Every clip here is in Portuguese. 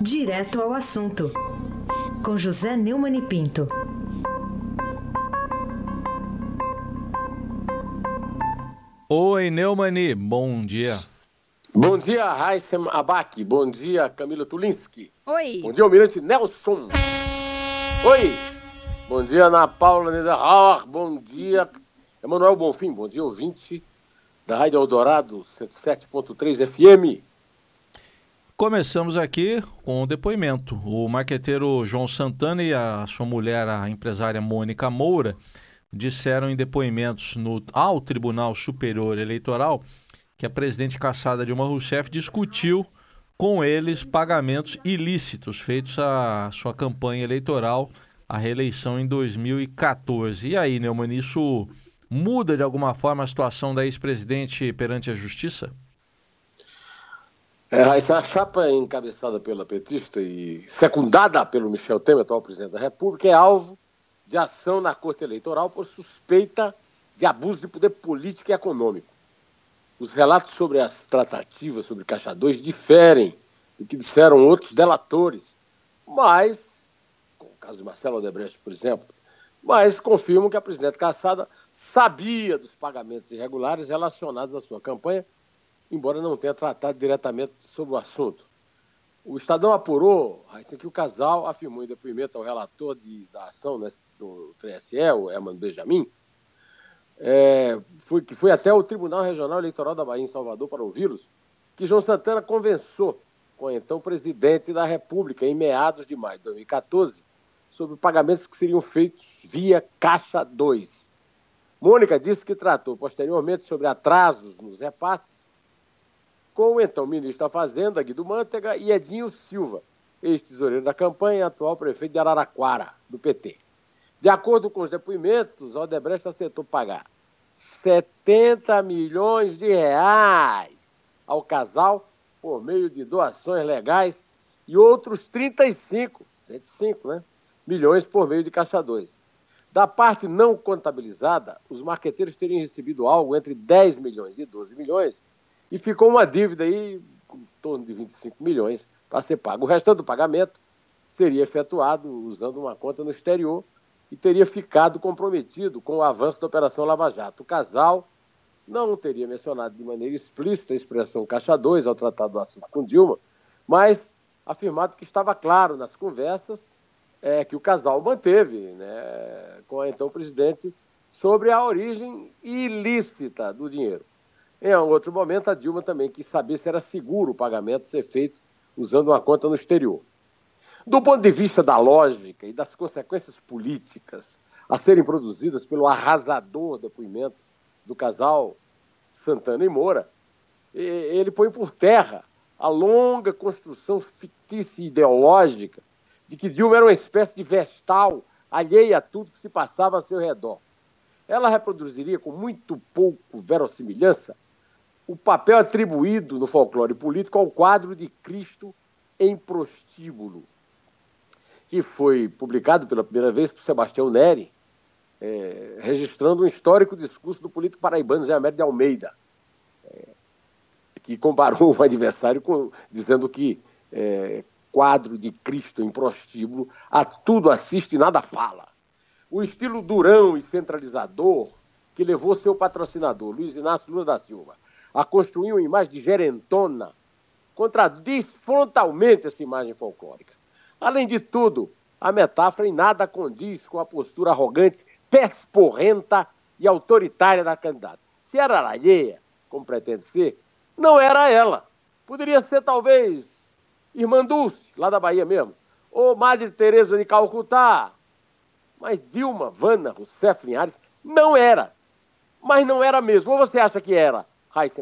Direto ao assunto, com José Neumann e Pinto. Oi, Neumani, bom dia. Bom dia, Raíssem Abac. Bom dia, Camila Tulinski. Oi. Bom dia, Almirante Nelson. Oi. Bom dia, Ana Paula Niederauer. Bom dia, Emanuel Bonfim. Bom dia, ouvinte da Rádio Eldorado 107.3 FM. Começamos aqui com o depoimento. O marqueteiro João Santana e a sua mulher, a empresária Mônica Moura, disseram em depoimentos no, ao Tribunal Superior Eleitoral que a presidente caçada Dilma Rousseff discutiu com eles pagamentos ilícitos feitos à sua campanha eleitoral, à reeleição em 2014. E aí, Neumann, isso muda de alguma forma a situação da ex-presidente perante a justiça? É, essa chapa encabeçada pela petista e secundada pelo Michel Temer, atual presidente da República, é alvo de ação na Corte Eleitoral por suspeita de abuso de poder político e econômico. Os relatos sobre as tratativas sobre Caixa 2 diferem do que disseram outros delatores, mas, como o caso de Marcelo Odebrecht, por exemplo, mas confirmam que a presidente Caçada sabia dos pagamentos irregulares relacionados à sua campanha, embora não tenha tratado diretamente sobre o assunto. O Estadão apurou assim, que o casal afirmou em depoimento ao relator de, da ação né, do TSE, o Herman Benjamin, é, foi, que foi até o Tribunal Regional Eleitoral da Bahia, em Salvador, para ouvi-los, que João Santana conversou com o então presidente da República, em meados de maio de 2014, sobre pagamentos que seriam feitos via Caixa 2. Mônica disse que tratou posteriormente sobre atrasos nos repasses com o então ministro da Fazenda, Guido Mantega, e Edinho Silva, ex-tesoureiro da campanha e atual prefeito de Araraquara, do PT. De acordo com os depoimentos, Aldebrecht aceitou pagar 70 milhões de reais ao casal por meio de doações legais e outros 35, 105, né, milhões por meio de 2. Da parte não contabilizada, os marqueteiros teriam recebido algo entre 10 milhões e 12 milhões e ficou uma dívida aí em torno de 25 milhões para ser pago. O restante do pagamento seria efetuado usando uma conta no exterior e teria ficado comprometido com o avanço da Operação Lava Jato. O casal não teria mencionado de maneira explícita a expressão Caixa 2 ao tratar do assunto com Dilma, mas afirmado que estava claro nas conversas é, que o casal manteve né, com a então presidente sobre a origem ilícita do dinheiro. Em outro momento, a Dilma também quis saber se era seguro o pagamento ser feito usando uma conta no exterior. Do ponto de vista da lógica e das consequências políticas a serem produzidas pelo arrasador depoimento do casal Santana e Moura, ele põe por terra a longa construção fictícia e ideológica de que Dilma era uma espécie de vestal alheia a tudo que se passava a seu redor. Ela reproduziria com muito pouco verossimilhança o papel atribuído no folclore político ao quadro de Cristo em prostíbulo, que foi publicado pela primeira vez por Sebastião Neri, é, registrando um histórico discurso do político paraibano Zé Amédio de Almeida, é, que comparou o adversário com, dizendo que é, quadro de Cristo em prostíbulo a tudo assiste e nada fala. O estilo durão e centralizador que levou seu patrocinador, Luiz Inácio Lula da Silva, a construir uma imagem de gerentona, contradiz frontalmente essa imagem folclórica. Além de tudo, a metáfora em nada condiz com a postura arrogante, pesporrenta e autoritária da candidata. Se era alheia, como pretende ser, não era ela. Poderia ser, talvez, Irmã Dulce, lá da Bahia mesmo, ou Madre Teresa de Calcutá. Mas Dilma, Vana, Rousseff Linhares, não era. Mas não era mesmo. Ou você acha que era?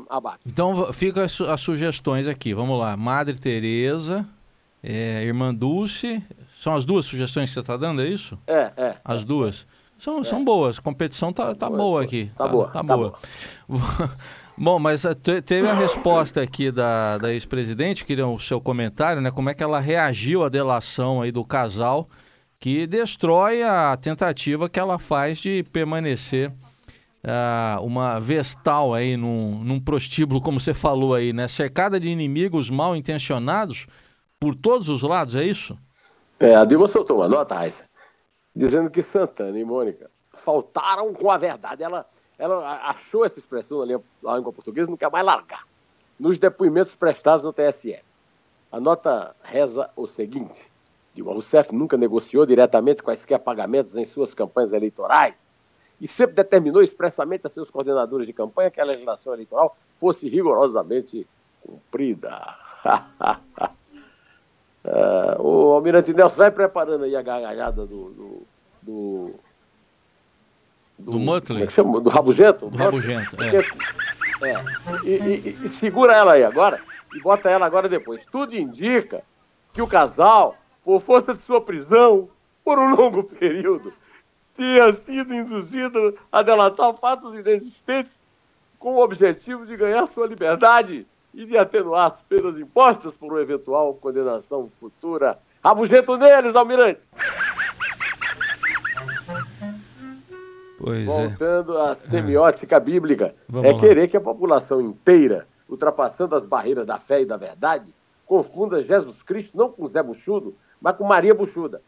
Abac. Então fica as, as, sugestões aqui. Vamos lá. Madre Teresa, é, Irmã Dulce. São as duas sugestões que você está dando, é isso? É, é. As duas. São, é. são boas. A competição tá, tá boa, boa aqui. Tá, tá boa. Tá, tá boa. boa. Bom, mas eh, teve a resposta aqui da, da ex-presidente, queria o seu comentário, né? Como é que ela reagiu à delação aí do casal que destrói a tentativa que ela faz de permanecer uh, uma vestal aí num, num prostíbulo, como você falou aí, né? Cercada de inimigos mal intencionados, por todos os lados, é isso? É, a Dilma soltou uma nota, Raíssa, dizendo que Santana e Mônica faltaram com a verdade. Ela, ela achou essa expressão na língua portuguesa não quer mais largar. Nos depoimentos prestados no TSE. A nota reza o seguinte: Dilma Rousseff nunca negociou diretamente quaisquer pagamentos em suas campanhas eleitorais e sempre determinou expressamente a seus coordenadores de campanha que a legislação eleitoral fosse rigorosamente cumprida. uh, o Almirante Nelson vai preparando aí a gargalhada do. do, do do, do Mutley? É chama? Do Rabugento? Do Rabugento, é. é. E, e, e, segura ela aí agora e bota ela agora depois. Tudo indica que o casal, por força de sua prisão, por um longo período, tinha sido induzido a delatar fatos inexistentes com o objetivo de ganhar sua liberdade e de atenuar as penas impostas por uma eventual condenação futura. Rabugento neles, almirante! Pois é. Voltando é. à semiótica bíblica, Vamos é lá. querer que a população inteira, ultrapassando as barreiras da fé e da verdade, confunda Jesus Cristo não com Zé Buchudo, mas com Maria Buchuda.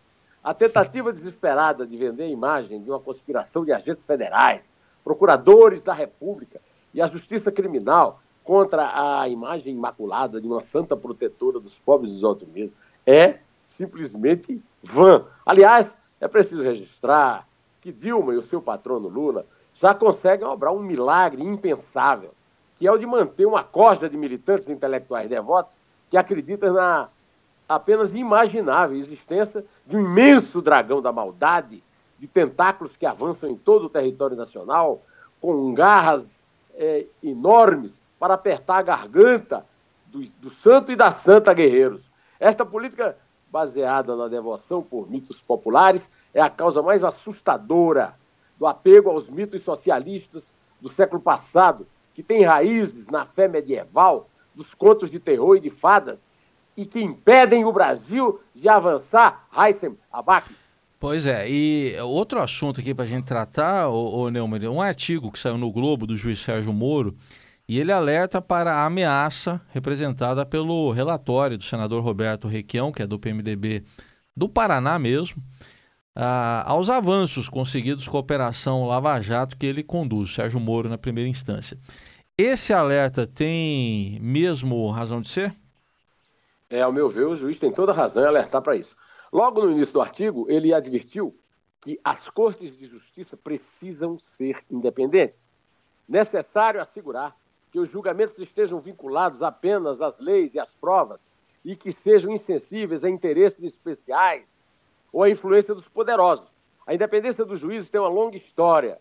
A tentativa desesperada de vender a imagem de uma conspiração de agentes federais, procuradores da República e a justiça criminal contra a imagem imaculada de uma santa protetora dos pobres e dos oprimidos é simplesmente vã. Aliás, é preciso registrar que Dilma e o seu patrono Lula já conseguem obrar um milagre impensável, que é o de manter uma corda de militantes intelectuais devotos que acreditam na apenas imaginável existência de um imenso dragão da maldade, de tentáculos que avançam em todo o território nacional, com garras é, enormes para apertar a garganta do, do santo e da santa guerreiros. Esta política, baseada na devoção por mitos populares, é a causa mais assustadora do apego aos mitos socialistas do século passado, que tem raízes na fé medieval, dos contos de terror e de fadas, e que impedem o Brasil de avançar. Heissem Abac. Pois é, e outro assunto aqui para a gente tratar, ô, ô Neumann, um artigo que saiu no Globo do juiz Sérgio Moro, e ele alerta para a ameaça representada pelo relatório do senador Roberto Requião, que é do PMDB do Paraná mesmo, aos avanços conseguidos com a Operação Lava Jato que ele conduz, Sérgio Moro, na primeira instância. Esse alerta tem mesmo razão de ser? É, ao meu ver, o juiz tem toda razão em alertar para isso. Logo no início do artigo, ele advertiu que as cortes de justiça precisam ser independentes. Necessário assegurar que os julgamentos estejam vinculados apenas às leis e às provas e que sejam insensíveis a interesses especiais ou à influência dos poderosos. A independência dos juízes tem uma longa história.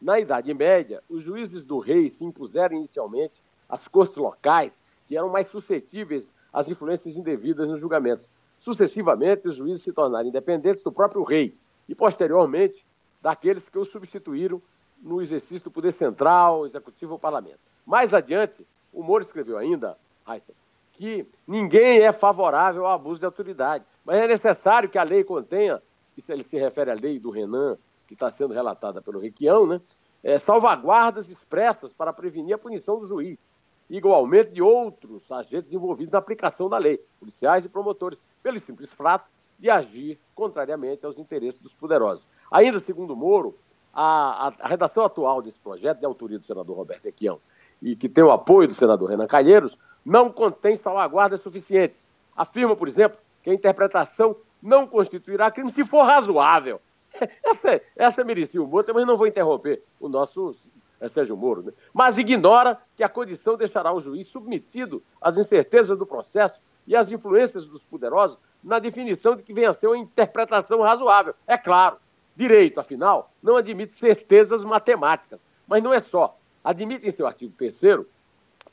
Na Idade Média, os juízes do rei se impuseram inicialmente às cortes locais, que eram mais suscetíveis às influências indevidas nos julgamentos. Sucessivamente, os juízes se tornaram independentes do próprio rei e, posteriormente, daqueles que o substituíram no exercício do poder central, executivo ou parlamento. Mais adiante, o Moro escreveu ainda, Heisen, que ninguém é favorável ao abuso de autoridade, mas é necessário que a lei contenha, isso ele se refere à lei do Renan, que está sendo relatada pelo Requião, né, é, salvaguardas expressas para prevenir a punição do juiz, igualmente de outros agentes envolvidos na aplicação da lei, policiais e promotores, pelo simples fato de agir contrariamente aos interesses dos poderosos. Ainda segundo Moro, a, a, a redação atual desse projeto, de autoria do senador Roberto Requião, e que tem o apoio do senador Renan Calheiros, não contém salvaguardas suficientes. Afirma, por exemplo, que a interpretação não constituirá crime se for razoável. Essa, essa merecia o Moro, mas não vou interromper o nosso é, Sérgio Moro. Né? Mas ignora que a condição deixará o juiz submetido às incertezas do processo e às influências dos poderosos na definição de que venha a ser uma interpretação razoável. É claro, direito, afinal, não admite certezas matemáticas. Mas não é só admite em seu artigo 3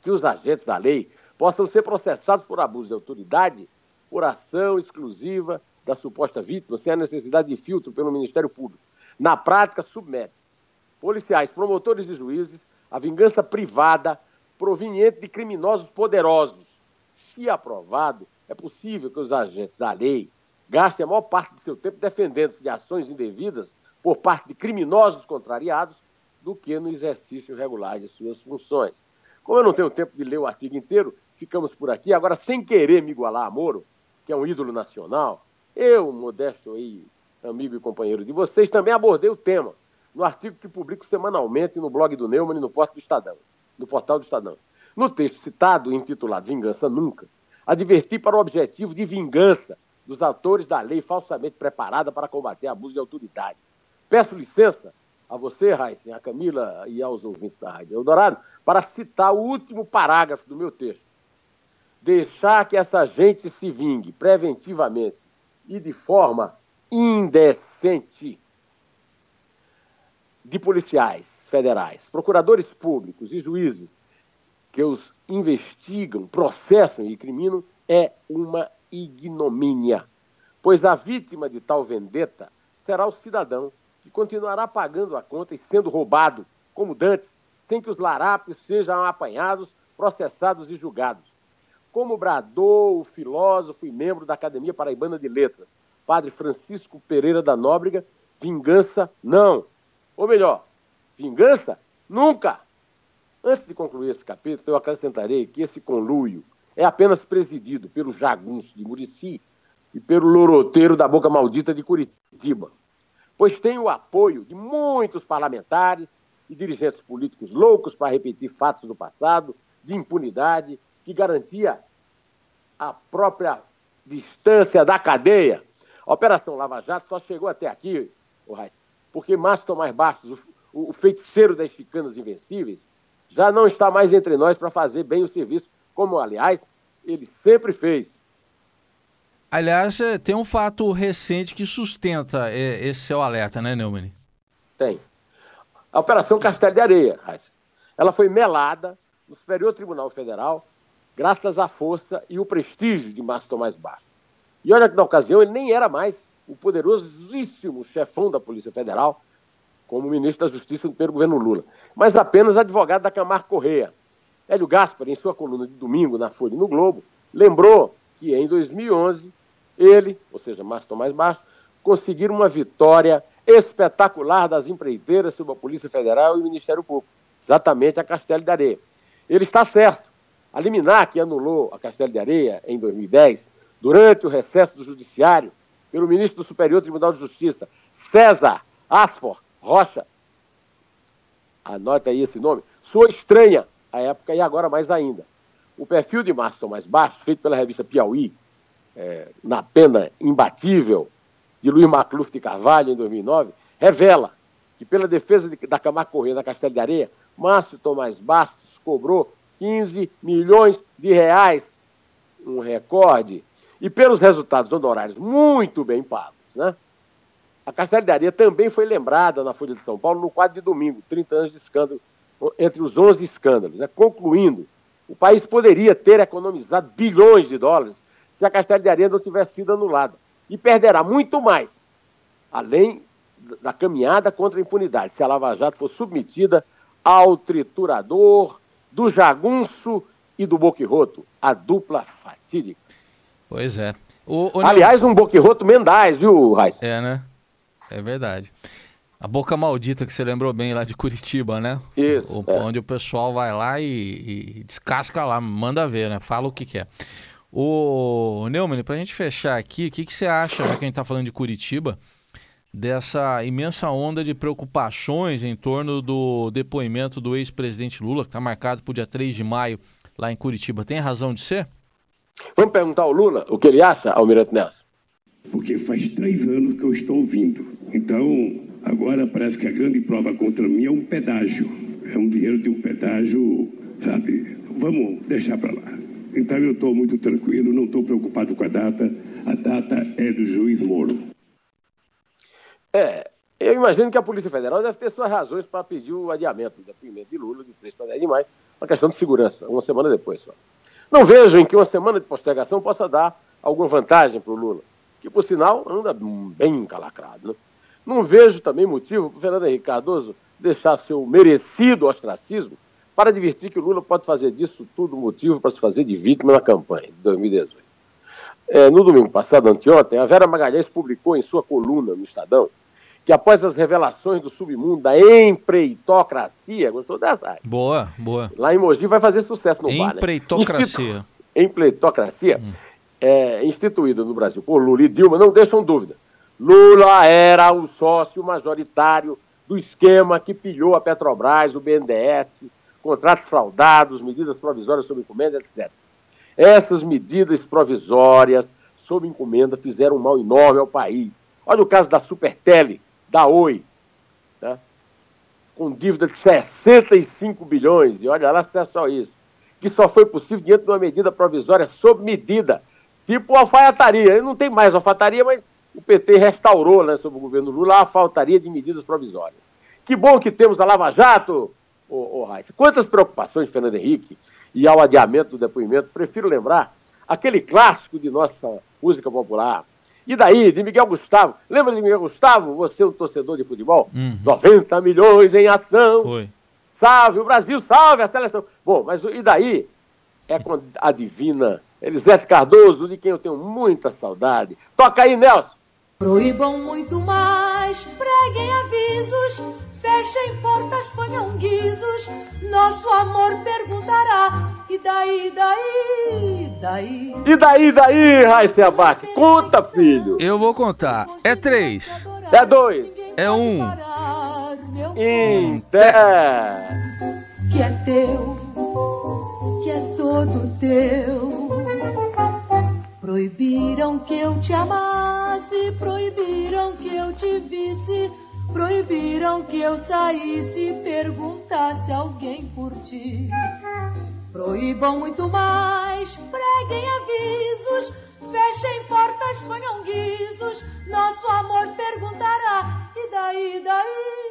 que os agentes da lei possam ser processados por abuso de autoridade por ação exclusiva da suposta vítima, sem a necessidade de filtro pelo Ministério Público. Na prática, submete policiais, promotores e juízes à vingança privada proveniente de criminosos poderosos. Se aprovado, é possível que os agentes da lei gastem a maior parte de seu tempo defendendo-se de ações indevidas por parte de criminosos contrariados do que no exercício regular de suas funções. Como eu não tenho tempo de ler o artigo inteiro, ficamos por aqui. Agora, sem querer me igualar a Moro, que é um ídolo nacional, eu, modesto aí, amigo e companheiro de vocês, também abordei o tema no artigo que publico semanalmente no blog do Neumann e no portal do Estadão. No portal do Estadão. No texto citado, intitulado Vingança Nunca, adverti para o objetivo de vingança dos autores da lei falsamente preparada para combater abuso de autoridade. Peço licença a você, Raíssen, a Camila e aos ouvintes da Rádio Eldorado, para citar o último parágrafo do meu texto. Deixar que essa gente se vingue preventivamente e de forma indecente de policiais federais, procuradores públicos e juízes que os investigam, processam e criminam é uma ignomínia, pois a vítima de tal vendetta será o cidadão que continuará pagando a conta e sendo roubado, como dantes, sem que os larápios sejam apanhados, processados e julgados. Como bradou o filósofo e membro da Academia Paraibana de Letras, padre Francisco Pereira da Nóbrega, vingança não. Ou melhor, vingança nunca. Antes de concluir esse capítulo, eu acrescentarei que esse conluio é apenas presidido pelo jagunço de Murici e pelo loroteiro da boca maldita de Curitiba pois tem o apoio de muitos parlamentares e dirigentes políticos loucos para repetir fatos do passado, de impunidade, que garantia a própria distância da cadeia. A Operação Lava Jato só chegou até aqui, o Reis, porque Márcio Tomás Bastos, o, o feiticeiro das chicanas invencíveis, já não está mais entre nós para fazer bem o serviço, como, aliás, ele sempre fez. Aliás, é, tem um fato recente que sustenta é, esse seu alerta, né, Neumann? Tem. A Operação Castelo de Areia, ela foi melada no Superior Tribunal Federal graças à força e o prestígio de Márcio Tomás Bastos. E olha que na ocasião ele nem era mais o poderosíssimo chefão da Polícia Federal, como ministro da Justiça do primeiro governo Lula, mas apenas advogado da Camargo Correia. Hélio Gaspar, em sua coluna de domingo na Folha e no Globo, lembrou que em 2011 ele, ou seja, Márcio Tomás Bastos, conseguiram uma vitória espetacular das empreiteiras sobre a Polícia Federal e o Ministério Público, exatamente a Castelo de Areia. Ele está certo. A liminar que anulou a Castelo de Areia em 2010, durante o recesso do Judiciário, pelo ministro do Superior Tribunal de Justiça, César Asfor Rocha, anote aí esse nome, soa estranha à época e agora mais ainda. O perfil de Márcio Tomás Bastos, feito pela revista Piauí, é, na pena imbatível de Luiz Macluf de Carvalho, em 2009, revela que, pela defesa de, da Camargo Correia da Castelo de Areia, Márcio Tomás Bastos cobrou 15 milhões de reais, um recorde, e pelos resultados honorários muito bem pagos. Né? A Areia também foi lembrada na Folha de São Paulo no quadro de domingo, 30 anos de escândalo, entre os 11 escândalos. Né? Concluindo, o país poderia ter economizado bilhões de dólares se a Areia não tivesse sido anulada. E perderá muito mais, além da caminhada contra a impunidade, se a Lava Jato for submetida ao triturador, do jagunço e do boquirroto, a dupla fatídica. Pois é. O, o Aliás, um boquirroto mendaz, viu, Raíssa? É, né? É verdade. A boca maldita que você lembrou bem lá de Curitiba, né? Isso. O, é. Onde o pessoal vai lá e, e, descasca lá, manda ver, né? Fala o que quer. É. O Neumann, para a gente fechar aqui, o que, que você acha, já que a gente está falando de Curitiba, dessa imensa onda de preocupações em torno do depoimento do ex-presidente Lula, que está marcado para o dia 3 de maio lá em Curitiba? Tem razão de ser? Vamos perguntar ao Lula o que ele acha, Almirante Nelson? Porque faz três anos que eu estou ouvindo. Então, agora parece que a grande prova contra mim é um pedágio. É um dinheiro de um pedágio, sabe? Vamos deixar para lá. Então eu estou muito tranquilo, não estou preocupado com a data. A data é do juiz Moro. É, eu imagino que a Polícia Federal deve ter suas razões para pedir o adiamento do depoimento de Lula de 3 para 10 de maio, uma questão de segurança, uma semana depois só. Não vejo em que uma semana de postergação possa dar alguma vantagem para o Lula, que por sinal anda bem encalacrado. Né? Não vejo também motivo para o Fernando Henrique Cardoso deixar seu merecido ostracismo para advertir que o Lula pode fazer disso tudo motivo para se fazer de vítima na campanha de 2018. É, no domingo passado, anteontem, a Vera Magalhães publicou em sua coluna no Estadão que após as revelações do submundo da empreitocracia, gostou dessa? Boa, boa. Lá em Mogi vai fazer sucesso no né? Empreitocracia. Empreitocracia. Hum. é, instituída no Brasil por Lula e Dilma não deixam dúvida. Lula era o sócio majoritário do esquema que pilhou a Petrobras, o BNDES, contratos fraudados, medidas provisórias sob encomenda, etc. Essas medidas provisórias sob encomenda fizeram um mal enorme ao país. Olha o caso da Supertele, da Oi, né? com dívida de 65 bilhões, e olha lá se é só isso, que só foi possível diante de uma medida provisória sob medida, tipo alfaiataria. Não tem mais alfaiataria, mas o PT restaurou, né, sob o governo Lula, a faltaria de medidas provisórias. Que bom que temos a Lava Jato, ô, ô Raíssa. Quantas preocupações, Fernando Henrique, e ao adiamento do depoimento, prefiro lembrar aquele clássico de nossa música popular. E daí, de Miguel Gustavo. Lembra de Miguel Gustavo? Você é um torcedor de futebol? Uhum. 90 milhões em ação. Foi. Salve o Brasil, salve a seleção. Bom, mas e daí? É com a divina Elisete Cardoso, de quem eu tenho muita saudade. Toca aí, Nelson. Proíbam muito mais, preguem avisos, fechem portas, ponham guizos, nosso amor perguntará, e daí, daí, daí? E daí, daí, Raíssa Abac? Conta, filho! Eu vou contar. É três. É dois. É um. Inter. Que é teu, que é todo teu. Proibiram que eu te amasse, proibiram que eu te visse, proibiram que eu saísse e perguntasse alguém por ti. Proíbam muito mais, preguem avisos, fechem portas, ponham guizos, nosso amor perguntará, e daí, daí?